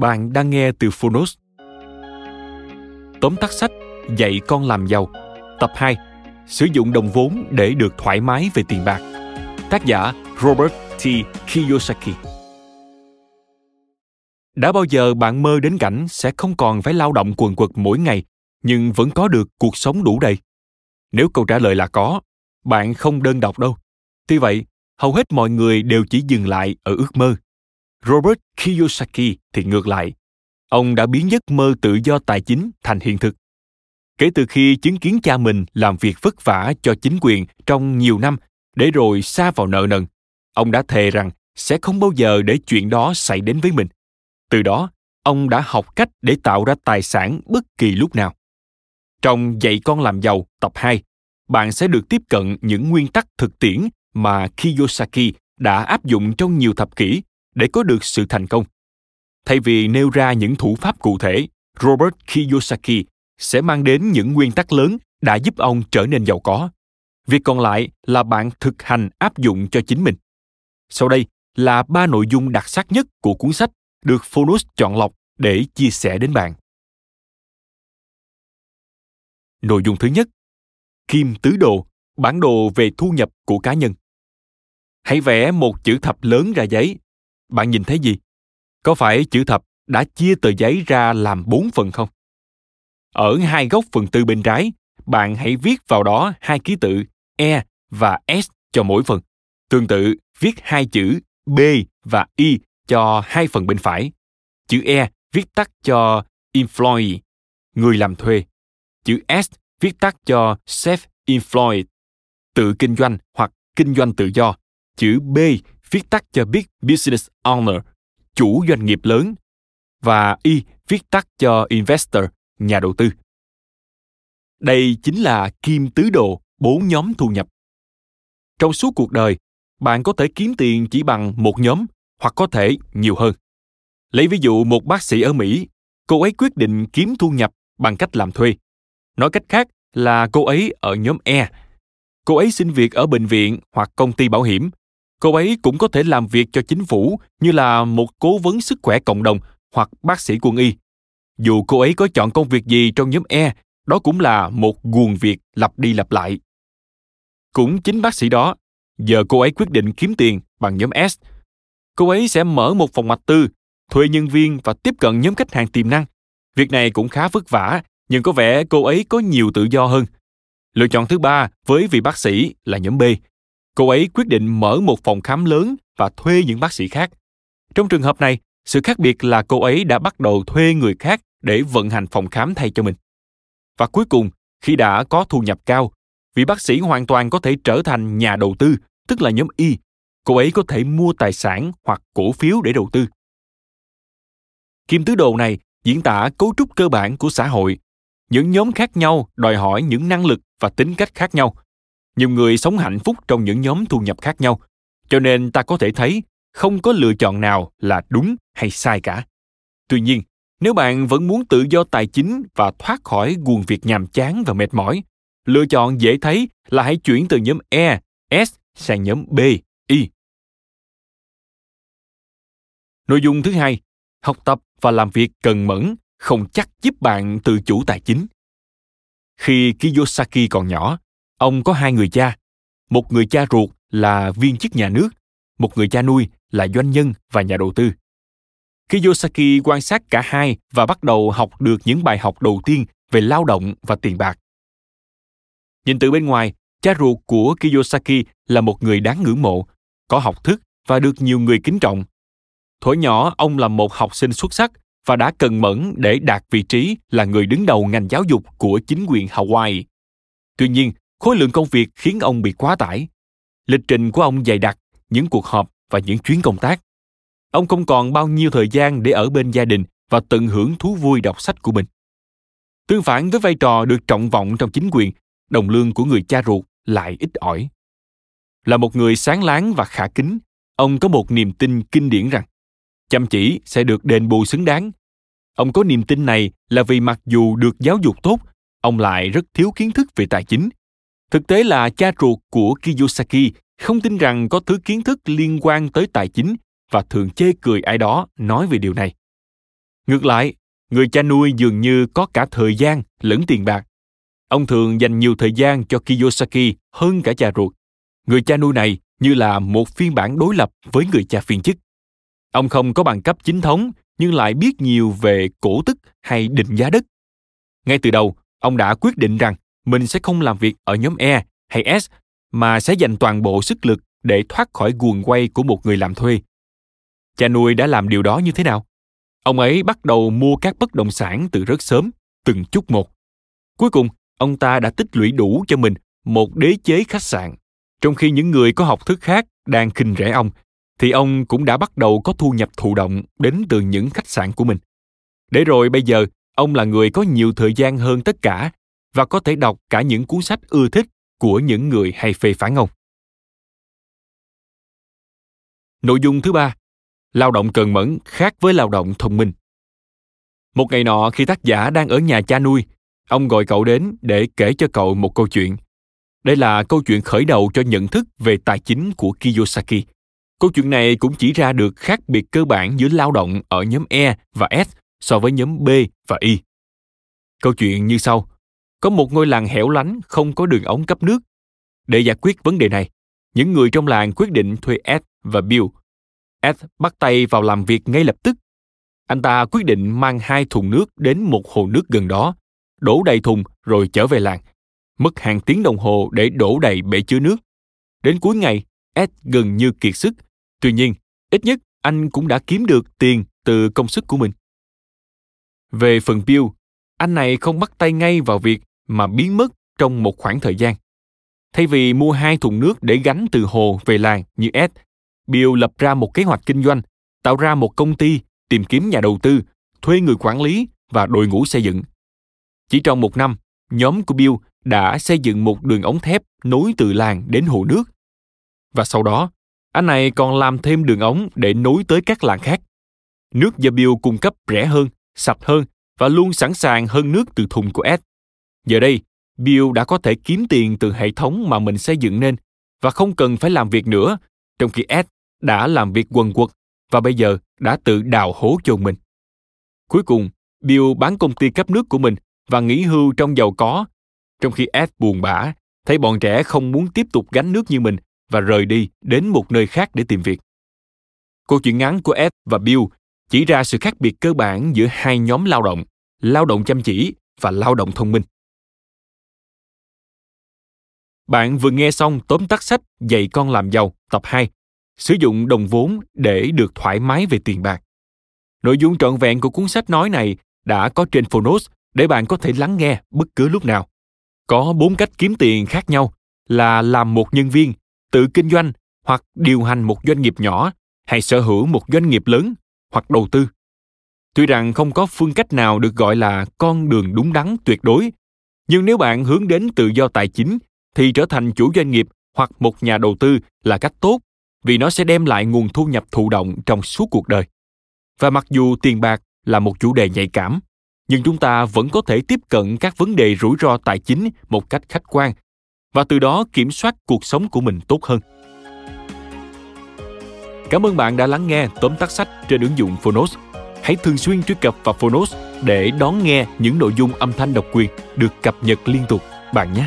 Bạn đang nghe từ Phonos. Tóm tắt sách Dạy con làm giàu Tập 2 Sử dụng đồng vốn để được thoải mái về tiền bạc Tác giả Robert T. Kiyosaki Đã bao giờ bạn mơ đến cảnh sẽ không còn phải lao động quần quật mỗi ngày nhưng vẫn có được cuộc sống đủ đầy? Nếu câu trả lời là có, bạn không đơn độc đâu. Tuy vậy, hầu hết mọi người đều chỉ dừng lại ở ước mơ Robert Kiyosaki thì ngược lại. Ông đã biến giấc mơ tự do tài chính thành hiện thực. Kể từ khi chứng kiến cha mình làm việc vất vả cho chính quyền trong nhiều năm để rồi xa vào nợ nần, ông đã thề rằng sẽ không bao giờ để chuyện đó xảy đến với mình. Từ đó, ông đã học cách để tạo ra tài sản bất kỳ lúc nào. Trong Dạy con làm giàu tập 2, bạn sẽ được tiếp cận những nguyên tắc thực tiễn mà Kiyosaki đã áp dụng trong nhiều thập kỷ để có được sự thành công. Thay vì nêu ra những thủ pháp cụ thể, Robert Kiyosaki sẽ mang đến những nguyên tắc lớn đã giúp ông trở nên giàu có. Việc còn lại là bạn thực hành áp dụng cho chính mình. Sau đây là ba nội dung đặc sắc nhất của cuốn sách được Phonos chọn lọc để chia sẻ đến bạn. Nội dung thứ nhất, Kim tứ đồ, bản đồ về thu nhập của cá nhân. Hãy vẽ một chữ thập lớn ra giấy bạn nhìn thấy gì? Có phải chữ thập đã chia tờ giấy ra làm bốn phần không? Ở hai góc phần tư bên trái, bạn hãy viết vào đó hai ký tự E và S cho mỗi phần. Tương tự, viết hai chữ B và Y cho hai phần bên phải. Chữ E viết tắt cho employee, người làm thuê. Chữ S viết tắt cho self-employed, tự kinh doanh hoặc kinh doanh tự do. Chữ B viết tắt cho Big Business Owner, chủ doanh nghiệp lớn, và Y viết tắt cho Investor, nhà đầu tư. Đây chính là kim tứ đồ bốn nhóm thu nhập. Trong suốt cuộc đời, bạn có thể kiếm tiền chỉ bằng một nhóm hoặc có thể nhiều hơn. Lấy ví dụ một bác sĩ ở Mỹ, cô ấy quyết định kiếm thu nhập bằng cách làm thuê. Nói cách khác là cô ấy ở nhóm E. Cô ấy xin việc ở bệnh viện hoặc công ty bảo hiểm cô ấy cũng có thể làm việc cho chính phủ như là một cố vấn sức khỏe cộng đồng hoặc bác sĩ quân y. Dù cô ấy có chọn công việc gì trong nhóm e đó cũng là một nguồn việc lặp đi lặp lại. Cũng chính bác sĩ đó, giờ cô ấy quyết định kiếm tiền bằng nhóm s. Cô ấy sẽ mở một phòng mạch tư, thuê nhân viên và tiếp cận nhóm khách hàng tiềm năng. Việc này cũng khá vất vả, nhưng có vẻ cô ấy có nhiều tự do hơn. Lựa chọn thứ ba với vị bác sĩ là nhóm b cô ấy quyết định mở một phòng khám lớn và thuê những bác sĩ khác. Trong trường hợp này, sự khác biệt là cô ấy đã bắt đầu thuê người khác để vận hành phòng khám thay cho mình. Và cuối cùng, khi đã có thu nhập cao, vị bác sĩ hoàn toàn có thể trở thành nhà đầu tư, tức là nhóm y. Cô ấy có thể mua tài sản hoặc cổ phiếu để đầu tư. Kim tứ đồ này diễn tả cấu trúc cơ bản của xã hội. Những nhóm khác nhau đòi hỏi những năng lực và tính cách khác nhau nhiều người sống hạnh phúc trong những nhóm thu nhập khác nhau. Cho nên ta có thể thấy không có lựa chọn nào là đúng hay sai cả. Tuy nhiên nếu bạn vẫn muốn tự do tài chính và thoát khỏi guồng việc nhàm chán và mệt mỏi lựa chọn dễ thấy là hãy chuyển từ nhóm e s sang nhóm b y. Nội dung thứ hai học tập và làm việc cần mẫn không chắc giúp bạn tự chủ tài chính. Khi Kiyosaki còn nhỏ, ông có hai người cha. Một người cha ruột là viên chức nhà nước, một người cha nuôi là doanh nhân và nhà đầu tư. Kiyosaki quan sát cả hai và bắt đầu học được những bài học đầu tiên về lao động và tiền bạc. Nhìn từ bên ngoài, cha ruột của Kiyosaki là một người đáng ngưỡng mộ, có học thức và được nhiều người kính trọng. Thuở nhỏ, ông là một học sinh xuất sắc và đã cần mẫn để đạt vị trí là người đứng đầu ngành giáo dục của chính quyền Hawaii. Tuy nhiên, khối lượng công việc khiến ông bị quá tải. Lịch trình của ông dày đặc, những cuộc họp và những chuyến công tác. Ông không còn bao nhiêu thời gian để ở bên gia đình và tận hưởng thú vui đọc sách của mình. Tương phản với vai trò được trọng vọng trong chính quyền, đồng lương của người cha ruột lại ít ỏi. Là một người sáng láng và khả kính, ông có một niềm tin kinh điển rằng chăm chỉ sẽ được đền bù xứng đáng. Ông có niềm tin này là vì mặc dù được giáo dục tốt, ông lại rất thiếu kiến thức về tài chính. Thực tế là cha ruột của Kiyosaki không tin rằng có thứ kiến thức liên quan tới tài chính và thường chê cười ai đó nói về điều này. Ngược lại, người cha nuôi dường như có cả thời gian lẫn tiền bạc. Ông thường dành nhiều thời gian cho Kiyosaki hơn cả cha ruột. Người cha nuôi này như là một phiên bản đối lập với người cha phiên chức. Ông không có bằng cấp chính thống nhưng lại biết nhiều về cổ tức hay định giá đất. Ngay từ đầu, ông đã quyết định rằng mình sẽ không làm việc ở nhóm E hay S mà sẽ dành toàn bộ sức lực để thoát khỏi guồng quay của một người làm thuê. Cha nuôi đã làm điều đó như thế nào? Ông ấy bắt đầu mua các bất động sản từ rất sớm, từng chút một. Cuối cùng, ông ta đã tích lũy đủ cho mình một đế chế khách sạn. Trong khi những người có học thức khác đang khinh rẻ ông, thì ông cũng đã bắt đầu có thu nhập thụ động đến từ những khách sạn của mình. Để rồi bây giờ, ông là người có nhiều thời gian hơn tất cả và có thể đọc cả những cuốn sách ưa thích của những người hay phê phán ông. Nội dung thứ ba, lao động cần mẫn khác với lao động thông minh. Một ngày nọ khi tác giả đang ở nhà cha nuôi, ông gọi cậu đến để kể cho cậu một câu chuyện. Đây là câu chuyện khởi đầu cho nhận thức về tài chính của Kiyosaki. Câu chuyện này cũng chỉ ra được khác biệt cơ bản giữa lao động ở nhóm E và S so với nhóm B và Y. Câu chuyện như sau. Có một ngôi làng hẻo lánh không có đường ống cấp nước. Để giải quyết vấn đề này, những người trong làng quyết định thuê Ed và Bill. Ed bắt tay vào làm việc ngay lập tức. Anh ta quyết định mang hai thùng nước đến một hồ nước gần đó, đổ đầy thùng rồi trở về làng. Mất hàng tiếng đồng hồ để đổ đầy bể chứa nước. Đến cuối ngày, Ed gần như kiệt sức. Tuy nhiên, ít nhất anh cũng đã kiếm được tiền từ công sức của mình. Về phần Bill, anh này không bắt tay ngay vào việc mà biến mất trong một khoảng thời gian. Thay vì mua hai thùng nước để gánh từ hồ về làng như Ed, Bill lập ra một kế hoạch kinh doanh, tạo ra một công ty, tìm kiếm nhà đầu tư, thuê người quản lý và đội ngũ xây dựng. Chỉ trong một năm, nhóm của Bill đã xây dựng một đường ống thép nối từ làng đến hồ nước. Và sau đó, anh này còn làm thêm đường ống để nối tới các làng khác. Nước do Bill cung cấp rẻ hơn, sạch hơn và luôn sẵn sàng hơn nước từ thùng của Ed. Giờ đây, Bill đã có thể kiếm tiền từ hệ thống mà mình xây dựng nên và không cần phải làm việc nữa, trong khi Ed đã làm việc quần quật và bây giờ đã tự đào hố chôn mình. Cuối cùng, Bill bán công ty cấp nước của mình và nghỉ hưu trong giàu có, trong khi Ed buồn bã, thấy bọn trẻ không muốn tiếp tục gánh nước như mình và rời đi đến một nơi khác để tìm việc. Câu chuyện ngắn của Ed và Bill chỉ ra sự khác biệt cơ bản giữa hai nhóm lao động, lao động chăm chỉ và lao động thông minh. Bạn vừa nghe xong tóm tắt sách Dạy con làm giàu tập 2, sử dụng đồng vốn để được thoải mái về tiền bạc. Nội dung trọn vẹn của cuốn sách nói này đã có trên Phonos để bạn có thể lắng nghe bất cứ lúc nào. Có bốn cách kiếm tiền khác nhau là làm một nhân viên, tự kinh doanh hoặc điều hành một doanh nghiệp nhỏ hay sở hữu một doanh nghiệp lớn hoặc đầu tư. Tuy rằng không có phương cách nào được gọi là con đường đúng đắn tuyệt đối, nhưng nếu bạn hướng đến tự do tài chính thì trở thành chủ doanh nghiệp hoặc một nhà đầu tư là cách tốt vì nó sẽ đem lại nguồn thu nhập thụ động trong suốt cuộc đời. Và mặc dù tiền bạc là một chủ đề nhạy cảm, nhưng chúng ta vẫn có thể tiếp cận các vấn đề rủi ro tài chính một cách khách quan và từ đó kiểm soát cuộc sống của mình tốt hơn. Cảm ơn bạn đã lắng nghe tóm tắt sách trên ứng dụng Phonos. Hãy thường xuyên truy cập vào Phonos để đón nghe những nội dung âm thanh độc quyền được cập nhật liên tục bạn nhé.